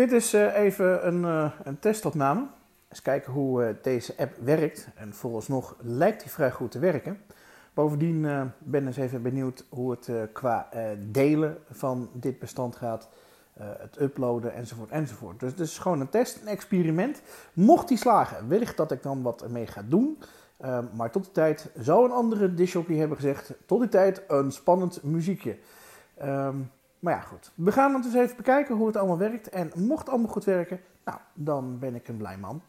Dit is uh, even een, uh, een testopname. Eens kijken hoe uh, deze app werkt. En vooralsnog lijkt hij vrij goed te werken. Bovendien ben ik eens even benieuwd hoe het qua delen van dit bestand gaat. het uploaden enzovoort enzovoort. Dus het is gewoon een test, een experiment. Mocht die slagen, wellicht dat ik dan wat ermee ga doen. maar tot die tijd zou een andere disjockey hebben gezegd... tot die tijd een spannend muziekje. Um, maar ja, goed. We gaan het dus even bekijken hoe het allemaal werkt. En mocht het allemaal goed werken, nou, dan ben ik een blij man.